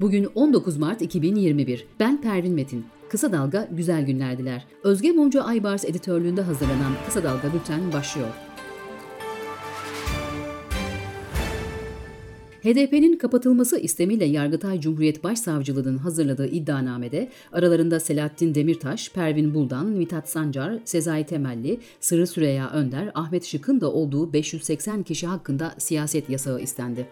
Bugün 19 Mart 2021. Ben Pervin Metin. Kısa Dalga güzel günler diler. Özge Mumcu Aybars editörlüğünde hazırlanan Kısa Dalga bülten başlıyor. HDP'nin kapatılması istemiyle Yargıtay Cumhuriyet Başsavcılığı'nın hazırladığı iddianamede aralarında Selahattin Demirtaş, Pervin Buldan, Mithat Sancar, Sezai Temelli, Sırrı Süreyya Önder, Ahmet Şık'ın da olduğu 580 kişi hakkında siyaset yasağı istendi.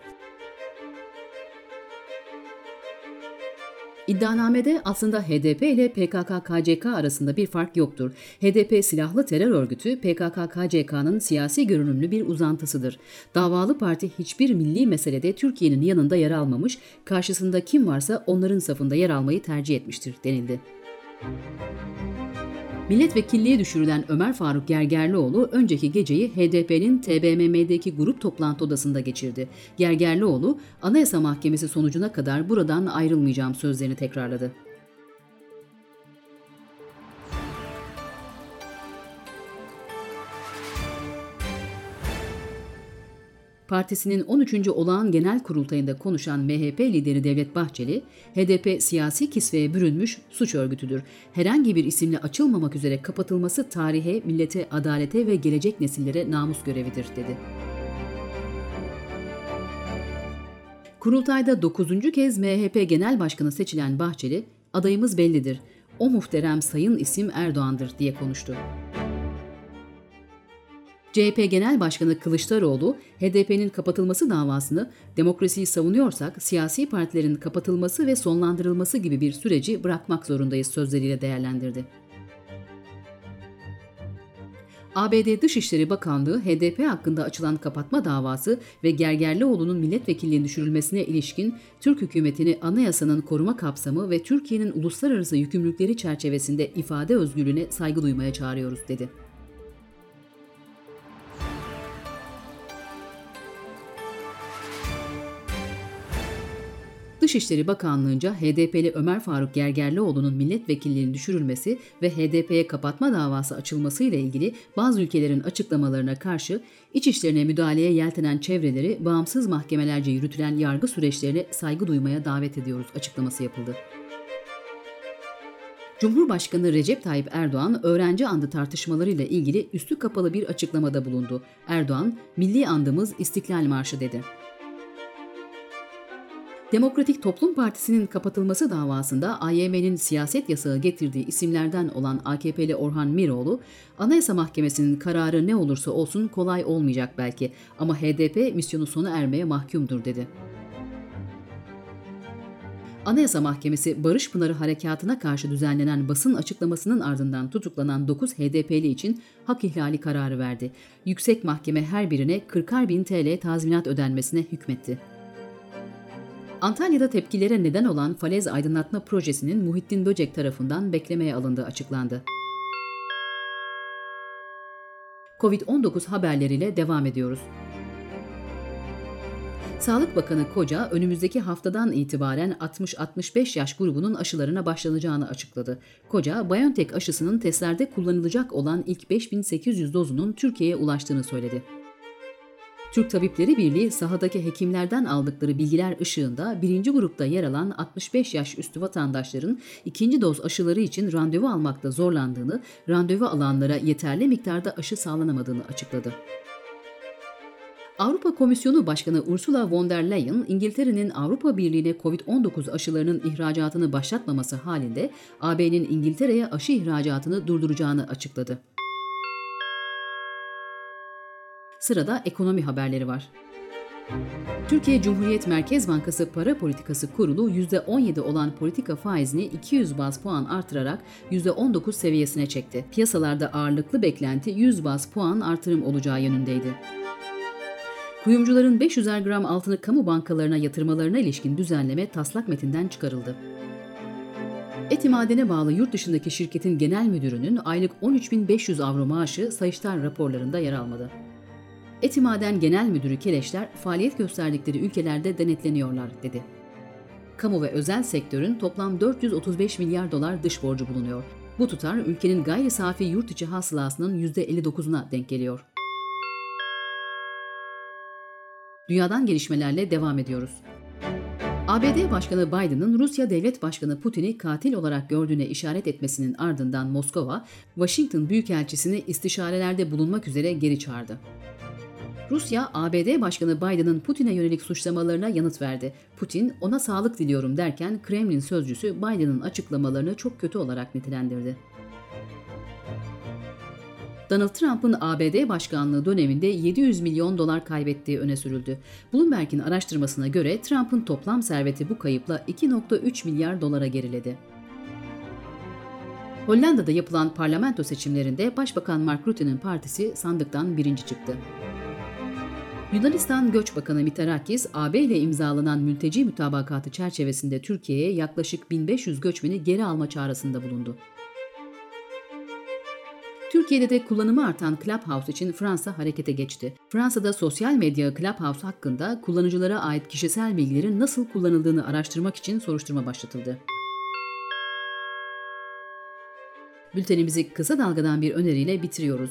İddianamede aslında HDP ile PKK-KCK arasında bir fark yoktur. HDP silahlı terör örgütü PKK-KCK'nın siyasi görünümlü bir uzantısıdır. Davalı parti hiçbir milli meselede Türkiye'nin yanında yer almamış, karşısında kim varsa onların safında yer almayı tercih etmiştir denildi. Milletvekilliğe düşürülen Ömer Faruk Gergerlioğlu önceki geceyi HDP'nin TBMM'deki grup toplantı odasında geçirdi. Gergerlioğlu, Anayasa Mahkemesi sonucuna kadar buradan ayrılmayacağım sözlerini tekrarladı. Partisinin 13. olağan genel kurultayında konuşan MHP lideri Devlet Bahçeli, HDP siyasi kisveye bürünmüş suç örgütüdür. Herhangi bir isimle açılmamak üzere kapatılması tarihe, millete, adalete ve gelecek nesillere namus görevidir dedi. Kurultayda 9. kez MHP Genel Başkanı seçilen Bahçeli, adayımız bellidir. O muhterem sayın isim Erdoğan'dır diye konuştu. CHP Genel Başkanı Kılıçdaroğlu, HDP'nin kapatılması davasını demokrasiyi savunuyorsak siyasi partilerin kapatılması ve sonlandırılması gibi bir süreci bırakmak zorundayız sözleriyle değerlendirdi. ABD Dışişleri Bakanlığı HDP hakkında açılan kapatma davası ve Gergerlioğlu'nun milletvekilliğinin düşürülmesine ilişkin Türk hükümetini anayasanın koruma kapsamı ve Türkiye'nin uluslararası yükümlülükleri çerçevesinde ifade özgürlüğüne saygı duymaya çağırıyoruz dedi. Dışişleri Bakanlığı'nca HDP'li Ömer Faruk Gergerlioğlu'nun milletvekilliğinin düşürülmesi ve HDP'ye kapatma davası açılması ile ilgili bazı ülkelerin açıklamalarına karşı iç işlerine müdahaleye yeltenen çevreleri bağımsız mahkemelerce yürütülen yargı süreçlerine saygı duymaya davet ediyoruz açıklaması yapıldı. Cumhurbaşkanı Recep Tayyip Erdoğan öğrenci andı tartışmalarıyla ilgili üstü kapalı bir açıklamada bulundu. Erdoğan, milli andımız İstiklal Marşı dedi. Demokratik Toplum Partisi'nin kapatılması davasında AYM'nin siyaset yasağı getirdiği isimlerden olan AKP'li Orhan Miroğlu, Anayasa Mahkemesi'nin kararı ne olursa olsun kolay olmayacak belki ama HDP misyonu sona ermeye mahkumdur dedi. Anayasa Mahkemesi Barış Pınarı Harekatı'na karşı düzenlenen basın açıklamasının ardından tutuklanan 9 HDP'li için hak ihlali kararı verdi. Yüksek Mahkeme her birine 40'ar bin TL tazminat ödenmesine hükmetti. Antalya'da tepkilere neden olan falez aydınlatma projesinin Muhittin Böcek tarafından beklemeye alındığı açıklandı. Covid-19 haberleriyle devam ediyoruz. Sağlık Bakanı Koca önümüzdeki haftadan itibaren 60-65 yaş grubunun aşılarına başlanacağını açıkladı. Koca, BioNTech aşısının testlerde kullanılacak olan ilk 5800 dozunun Türkiye'ye ulaştığını söyledi. Türk Tabipleri Birliği sahadaki hekimlerden aldıkları bilgiler ışığında birinci grupta yer alan 65 yaş üstü vatandaşların ikinci doz aşıları için randevu almakta zorlandığını, randevu alanlara yeterli miktarda aşı sağlanamadığını açıkladı. Avrupa Komisyonu Başkanı Ursula von der Leyen, İngiltere'nin Avrupa Birliği'ne COVID-19 aşılarının ihracatını başlatmaması halinde AB'nin İngiltere'ye aşı ihracatını durduracağını açıkladı. Sırada ekonomi haberleri var. Türkiye Cumhuriyet Merkez Bankası Para Politikası Kurulu %17 olan politika faizini 200 baz puan artırarak %19 seviyesine çekti. Piyasalarda ağırlıklı beklenti 100 baz puan artırım olacağı yönündeydi. Kuyumcuların 500'er gram altını kamu bankalarına yatırmalarına ilişkin düzenleme taslak metinden çıkarıldı. Eti madene bağlı yurt dışındaki şirketin genel müdürünün aylık 13.500 avro maaşı Sayıştay raporlarında yer almadı. Etimaden Genel Müdürü Keleşler faaliyet gösterdikleri ülkelerde denetleniyorlar dedi. Kamu ve özel sektörün toplam 435 milyar dolar dış borcu bulunuyor. Bu tutar ülkenin gayri safi yurt içi hasılasının %59'una denk geliyor. Dünyadan gelişmelerle devam ediyoruz. ABD Başkanı Biden'ın Rusya Devlet Başkanı Putin'i katil olarak gördüğüne işaret etmesinin ardından Moskova, Washington Büyükelçisini istişarelerde bulunmak üzere geri çağırdı. Rusya, ABD Başkanı Biden'ın Putin'e yönelik suçlamalarına yanıt verdi. Putin, ona sağlık diliyorum derken Kremlin sözcüsü Biden'ın açıklamalarını çok kötü olarak nitelendirdi. Donald Trump'ın ABD başkanlığı döneminde 700 milyon dolar kaybettiği öne sürüldü. Bloomberg'in araştırmasına göre Trump'ın toplam serveti bu kayıpla 2.3 milyar dolara geriledi. Hollanda'da yapılan parlamento seçimlerinde Başbakan Mark Rutte'nin partisi sandıktan birinci çıktı. Yunanistan Göç Bakanı Mitarakis, AB ile imzalanan mülteci mütabakatı çerçevesinde Türkiye'ye yaklaşık 1500 göçmeni geri alma çağrısında bulundu. Türkiye'de de kullanımı artan Clubhouse için Fransa harekete geçti. Fransa'da sosyal medya Clubhouse hakkında kullanıcılara ait kişisel bilgilerin nasıl kullanıldığını araştırmak için soruşturma başlatıldı. Bültenimizi kısa dalgadan bir öneriyle bitiriyoruz.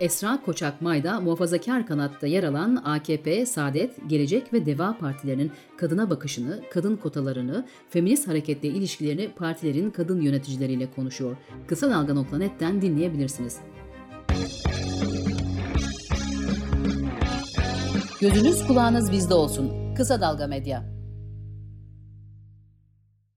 Esra Koçak Mayda muhafazakar kanatta yer alan AKP, Saadet, Gelecek ve Deva partilerinin kadına bakışını, kadın kotalarını, feminist hareketle ilişkilerini partilerin kadın yöneticileriyle konuşuyor. Kısa Dalga.net'ten dinleyebilirsiniz. Gözünüz kulağınız bizde olsun. Kısa Dalga Medya.